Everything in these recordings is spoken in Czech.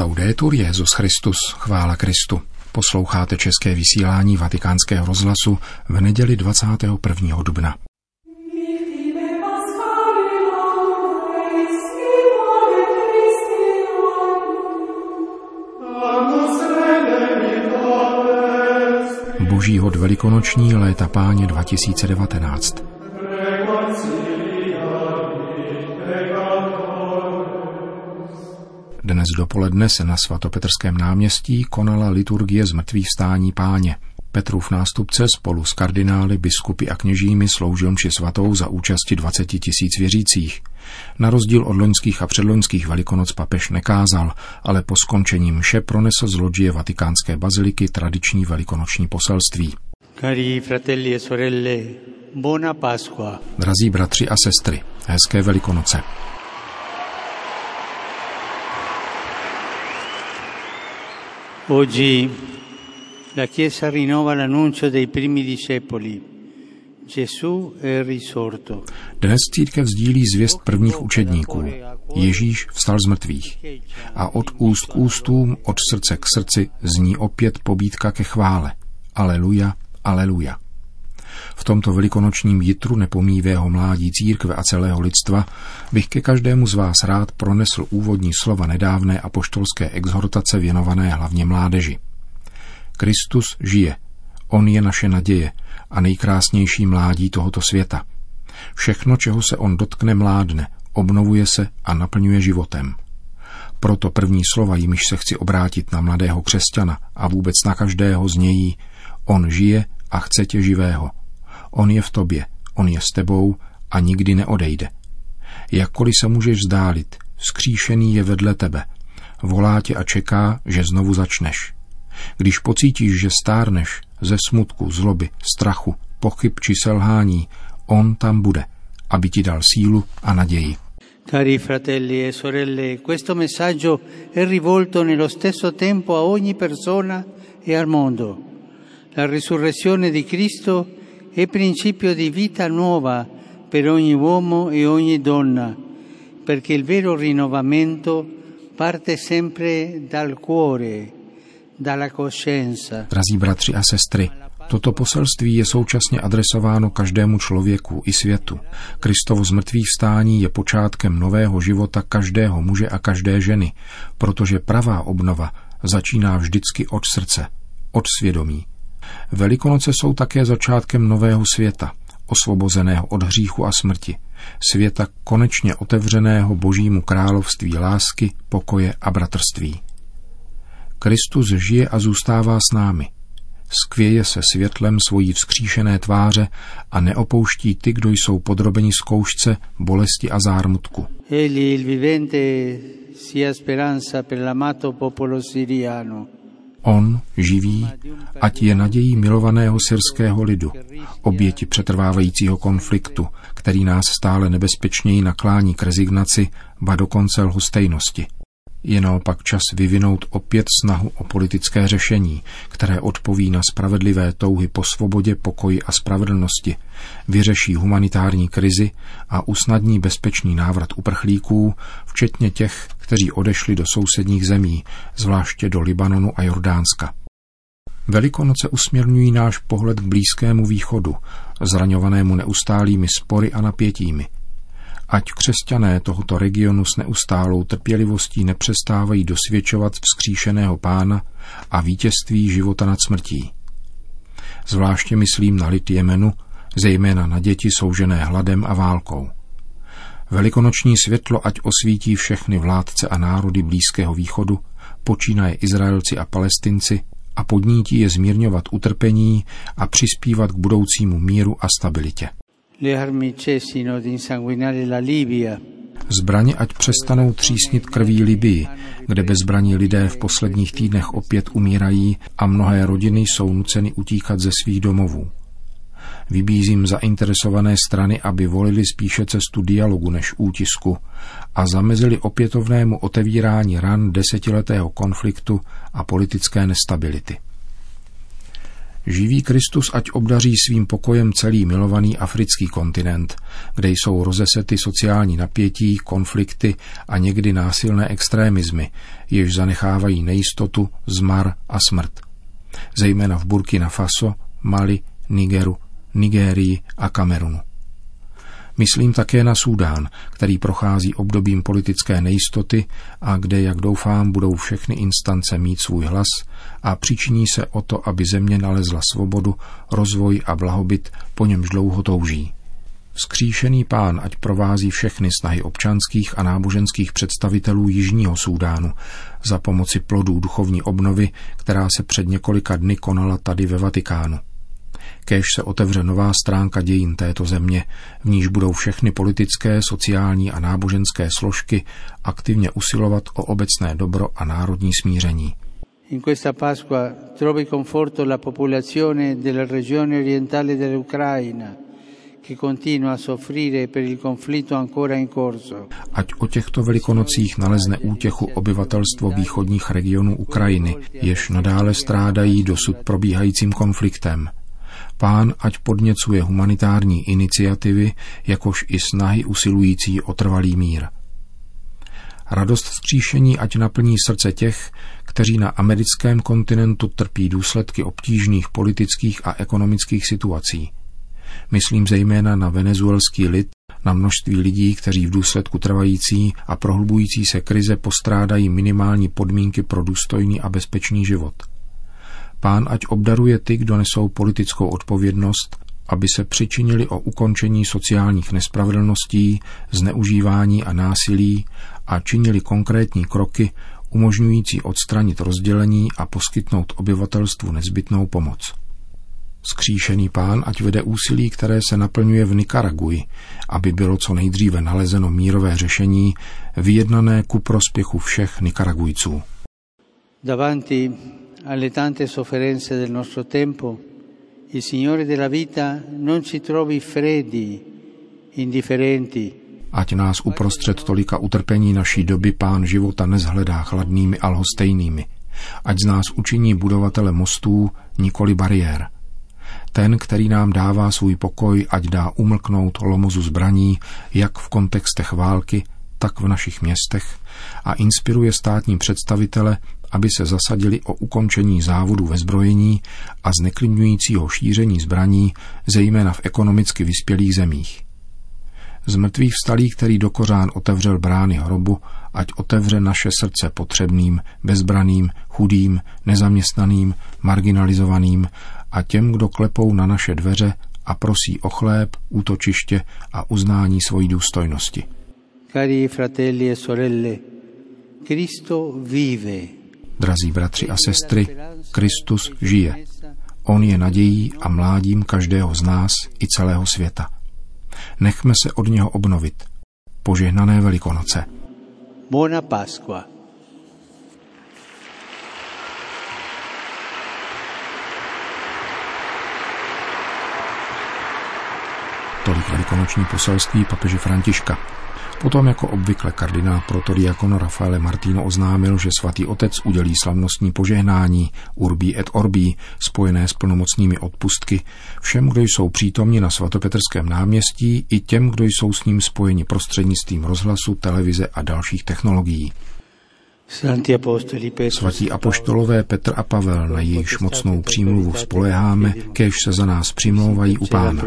Laudetur Jezus Christus, chvála Kristu. Posloucháte české vysílání Vatikánského rozhlasu v neděli 21. dubna. Boží hod velikonoční léta páně 2019. Dnes dopoledne se na svatopetrském náměstí konala liturgie z mrtvých stání páně. Petrův nástupce spolu s kardinály, biskupy a kněžími sloužil mši svatou za účasti 20 tisíc věřících. Na rozdíl od loňských a předloňských velikonoc papež nekázal, ale po skončení mše pronesl z loďie vatikánské baziliky tradiční velikonoční poselství. Cari fratelli e sorelle, buona Pasqua. Drazí bratři a sestry, hezké velikonoce. Oggi la Chiesa rinnova l'annuncio dei primi discepoli. Dnes církev sdílí zvěst prvních učedníků. Ježíš vstal z mrtvých. A od úst k ústům, od srdce k srdci zní opět pobídka ke chvále. Aleluja, aleluja. V tomto velikonočním jitru nepomívého mládí církve a celého lidstva bych ke každému z vás rád pronesl úvodní slova nedávné apoštolské exhortace věnované hlavně mládeži. Kristus žije. On je naše naděje a nejkrásnější mládí tohoto světa. Všechno, čeho se on dotkne, mládne, obnovuje se a naplňuje životem. Proto první slova, jimiž se chci obrátit na mladého křesťana a vůbec na každého z nějí, on žije a chce tě živého. On je v tobě, on je s tebou a nikdy neodejde. Jakkoliv se můžeš vzdálit, vzkříšený je vedle tebe. Volá tě a čeká, že znovu začneš. Když pocítíš, že stárneš ze smutku, zloby, strachu, pochyb či selhání, on tam bude, aby ti dal sílu a naději. Cari fratelli e sorelle, questo messaggio è rivolto nello stesso tempo a ogni persona e al mondo. La risurrezione di Cristo è principio di vita nuova per ogni uomo e ogni donna, perché il vero rinnovamento parte sempre dal cuore, dalla coscienza. Drazí bratři a sestry, Toto poselství je současně adresováno každému člověku i světu. Kristovo zmrtvých vstání je počátkem nového života každého muže a každé ženy, protože pravá obnova začíná vždycky od srdce, od svědomí. Velikonoce jsou také začátkem nového světa, osvobozeného od hříchu a smrti, světa konečně otevřeného božímu království lásky, pokoje a bratrství. Kristus žije a zůstává s námi. Skvěje se světlem svojí vzkříšené tváře a neopouští ty, kdo jsou podrobeni zkoušce, bolesti a zármutku. Egli il vivente sia speranza per l'amato popolo siriano. On, živý, ať je nadějí milovaného syrského lidu, oběti přetrvávajícího konfliktu, který nás stále nebezpečněji naklání k rezignaci, ba dokonce lhostejnosti. Je naopak čas vyvinout opět snahu o politické řešení, které odpoví na spravedlivé touhy po svobodě, pokoji a spravedlnosti, vyřeší humanitární krizi a usnadní bezpečný návrat uprchlíků, včetně těch, kteří odešli do sousedních zemí, zvláště do Libanonu a Jordánska. Velikonoce usměrňují náš pohled k Blízkému východu, zraňovanému neustálými spory a napětími – ať křesťané tohoto regionu s neustálou trpělivostí nepřestávají dosvědčovat vzkříšeného pána a vítězství života nad smrtí. Zvláště myslím na lid Jemenu, zejména na děti soužené hladem a válkou. Velikonoční světlo ať osvítí všechny vládce a národy Blízkého východu, počínaje Izraelci a Palestinci a podnítí je zmírňovat utrpení a přispívat k budoucímu míru a stabilitě. Zbraně ať přestanou třísnit krví Libii, kde bezbraní lidé v posledních týdnech opět umírají a mnohé rodiny jsou nuceny utíkat ze svých domovů. Vybízím zainteresované strany, aby volili spíše cestu dialogu než útisku a zamezili opětovnému otevírání ran desetiletého konfliktu a politické nestability. Živý Kristus ať obdaří svým pokojem celý milovaný africký kontinent, kde jsou rozesety sociální napětí, konflikty a někdy násilné extrémizmy, jež zanechávají nejistotu, zmar a smrt. Zejména v Burkina Faso, Mali, Nigeru, Nigérii a Kamerunu. Myslím také na Súdán, který prochází obdobím politické nejistoty a kde, jak doufám, budou všechny instance mít svůj hlas a přičiní se o to, aby země nalezla svobodu, rozvoj a blahobyt, po němž dlouho touží. Skříšený pán ať provází všechny snahy občanských a náboženských představitelů Jižního Súdánu za pomoci plodů duchovní obnovy, která se před několika dny konala tady ve Vatikánu. Kéž se otevře nová stránka dějin této země, v níž budou všechny politické, sociální a náboženské složky aktivně usilovat o obecné dobro a národní smíření. In questa Pasqua trovi conforto la popolazione della regione orientale dell'Ucraina. Ať o těchto velikonocích nalezne útěchu obyvatelstvo východních regionů Ukrajiny, jež nadále strádají dosud probíhajícím konfliktem. Pán ať podněcuje humanitární iniciativy, jakož i snahy usilující o trvalý mír. Radost vzkříšení ať naplní srdce těch, kteří na americkém kontinentu trpí důsledky obtížných politických a ekonomických situací. Myslím zejména na venezuelský lid, na množství lidí, kteří v důsledku trvající a prohlubující se krize postrádají minimální podmínky pro důstojný a bezpečný život – Pán ať obdaruje ty, kdo nesou politickou odpovědnost, aby se přičinili o ukončení sociálních nespravedlností, zneužívání a násilí a činili konkrétní kroky umožňující odstranit rozdělení a poskytnout obyvatelstvu nezbytnou pomoc. Skříšený pán ať vede úsilí, které se naplňuje v Nikaraguji, aby bylo co nejdříve nalezeno mírové řešení, vyjednané ku prospěchu všech Nikaragujců. Davanti alle tante sofferenze del nostro tempo, il Signore della vita non ci trovi freddi, indifferenti. Ať nás uprostřed tolika utrpení naší doby pán života nezhledá chladnými a lhostejnými. Ať z nás učiní budovatele mostů, nikoli bariér. Ten, který nám dává svůj pokoj, ať dá umlknout lomozu zbraní, jak v kontextech války, tak v našich městech a inspiruje státní představitele, aby se zasadili o ukončení závodu ve zbrojení a zneklidňujícího šíření zbraní, zejména v ekonomicky vyspělých zemích. Z mrtvých vstalý, který do kořán otevřel brány hrobu, ať otevře naše srdce potřebným, bezbraným, chudým, nezaměstnaným, marginalizovaným a těm, kdo klepou na naše dveře a prosí o chléb, útočiště a uznání svojí důstojnosti. Cari fratelli e sorelle, Cristo vive. Drazí bratři a sestry, Kristus žije. On je nadějí a mládím každého z nás i celého světa. Nechme se od něho obnovit. Požehnané Velikonoce. Buona Pasqua. Tolik velikonoční poselství papeže Františka. Potom jako obvykle kardinál protodiakon Rafaele Martino oznámil, že svatý otec udělí slavnostní požehnání Urbi et Orbi, spojené s plnomocnými odpustky, všem, kdo jsou přítomni na svatopetrském náměstí i těm, kdo jsou s ním spojeni prostřednictvím rozhlasu, televize a dalších technologií. Svatí apoštolové Petr a Pavel, na jejichž mocnou přímluvu spoléháme, kež se za nás přimlouvají u Pána.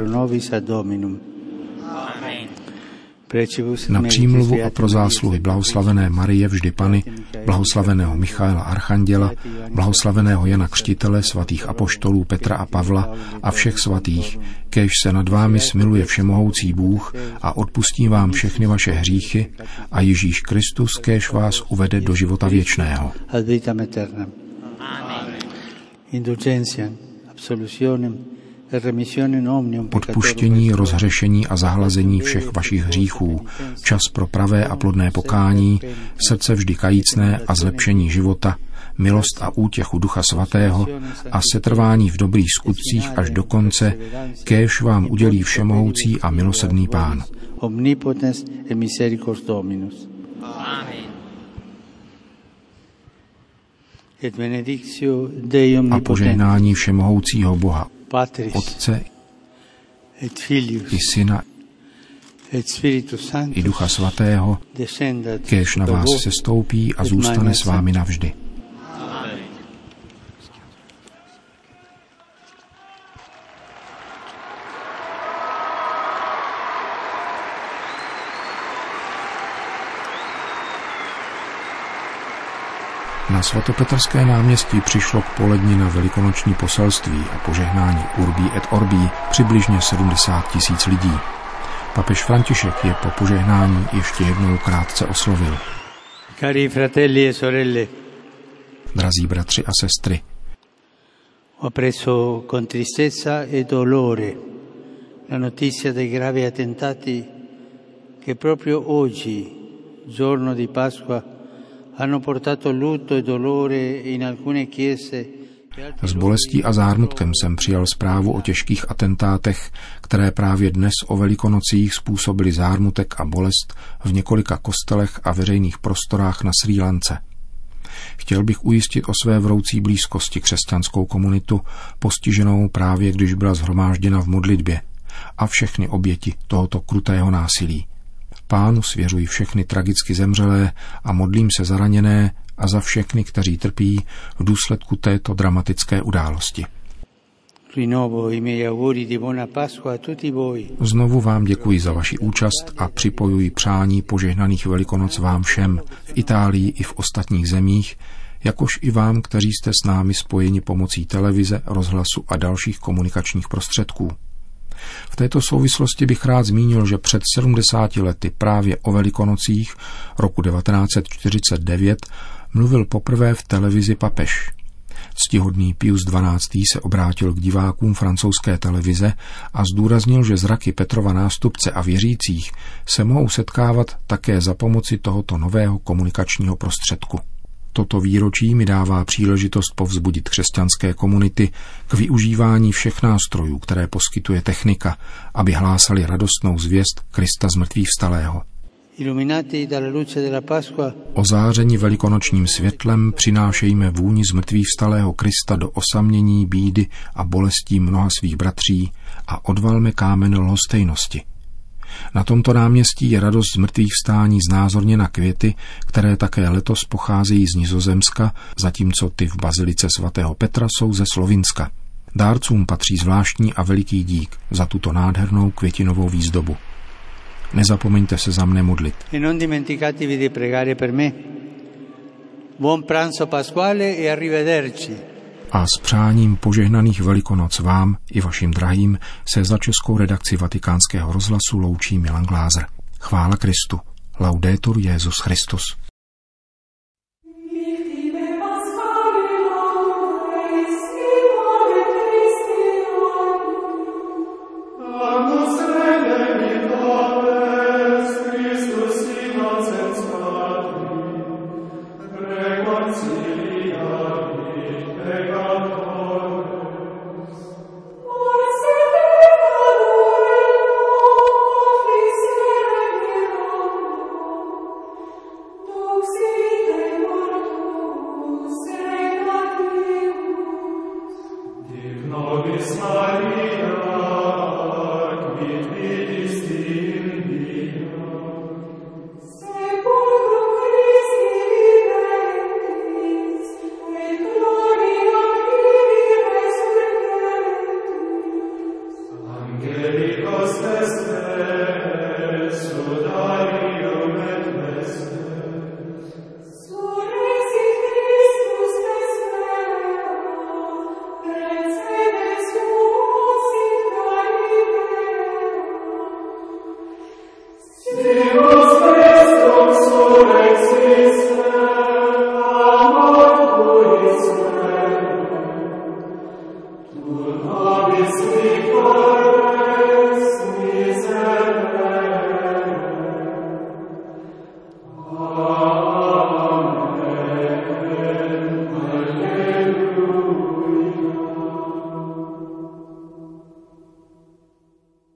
Na přímluvu a pro zásluhy blahoslavené Marie vždy Pany, blahoslaveného Michaela Archanděla, blahoslaveného Jana Křtitele, svatých apoštolů Petra a Pavla a všech svatých, kež se nad vámi smiluje všemohoucí Bůh a odpustí vám všechny vaše hříchy a Ježíš Kristus kéž vás uvede do života věčného. Indulgencia, absolutionem, odpuštění, rozhřešení a zahlazení všech vašich hříchů, čas pro pravé a plodné pokání, srdce vždy kajícné a zlepšení života, milost a útěchu Ducha Svatého a setrvání v dobrých skutcích až do konce, kéž vám udělí všemohoucí a milosrdný Pán. Amen. a požehnání všemohoucího Boha, Otce i Syna i Ducha Svatého, kéž na vás se stoupí a zůstane s vámi navždy. Na svatopetrské náměstí přišlo k poledni na velikonoční poselství a požehnání Urbí et Orbí přibližně 70 tisíc lidí. Papež František je po požehnání ještě jednou krátce oslovil. Cari fratelli e sorelle, Drazí bratři a sestry, ho appreso con tristezza e dolore la notizia dei gravi attentati che proprio oggi, giorno di Pasqua, hanno portato lutto e dolore in alcune chiese e s bolestí a zármutkem jsem přijal zprávu o těžkých atentátech, které právě dnes o velikonocích způsobily zármutek a bolest v několika kostelech a veřejných prostorách na Srí Lance. Chtěl bych ujistit o své vroucí blízkosti křesťanskou komunitu, postiženou právě když byla zhromážděna v modlitbě, a všechny oběti tohoto krutého násilí. Pánu svěřuji všechny tragicky zemřelé a modlím se za raněné a za všechny, kteří trpí v důsledku této dramatické události. Znovu vám děkuji za vaši účast a připojuji přání požehnaných velikonoc vám všem v Itálii i v ostatních zemích, jakož i vám, kteří jste s námi spojeni pomocí televize, rozhlasu a dalších komunikačních prostředků. V této souvislosti bych rád zmínil, že před 70 lety právě o Velikonocích roku 1949 mluvil poprvé v televizi papež. Ctihodný Pius XII. se obrátil k divákům francouzské televize a zdůraznil, že zraky Petrova nástupce a věřících se mohou setkávat také za pomoci tohoto nového komunikačního prostředku. Toto výročí mi dává příležitost povzbudit křesťanské komunity k využívání všech nástrojů, které poskytuje technika, aby hlásali radostnou zvěst Krista z mrtvých vstalého. Ozáření velikonočním světlem přinášejme vůni z mrtvých vstalého Krista do osamění, bídy a bolestí mnoha svých bratří a odvalme kámen lhostejnosti. Na tomto náměstí je radost z mrtvých vstání znázorněna květy, které také letos pocházejí z Nizozemska, zatímco ty v bazilice svatého Petra jsou ze Slovinska. Dárcům patří zvláštní a veliký dík za tuto nádhernou květinovou výzdobu. Nezapomeňte se za mne modlit. e. Buon pranzo pasquale e arrivederci. A s přáním požehnaných velikonoc vám i vašim drahým se za českou redakci vatikánského rozhlasu loučí Milan Glázer. Chvála Kristu. Laudetur Jezus Christus. Christus They come Deus Christus, Deus Christus,